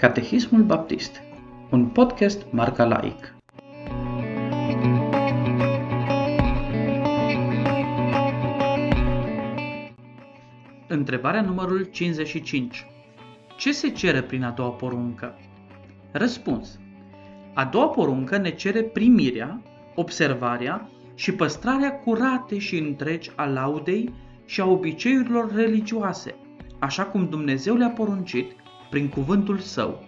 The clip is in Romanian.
Catehismul Baptist, un podcast marca laic. Întrebarea numărul 55. Ce se cere prin a doua poruncă? Răspuns. A doua poruncă ne cere primirea, observarea și păstrarea curate și întregi a laudei și a obiceiurilor religioase, așa cum Dumnezeu le-a poruncit prin cuvântul său.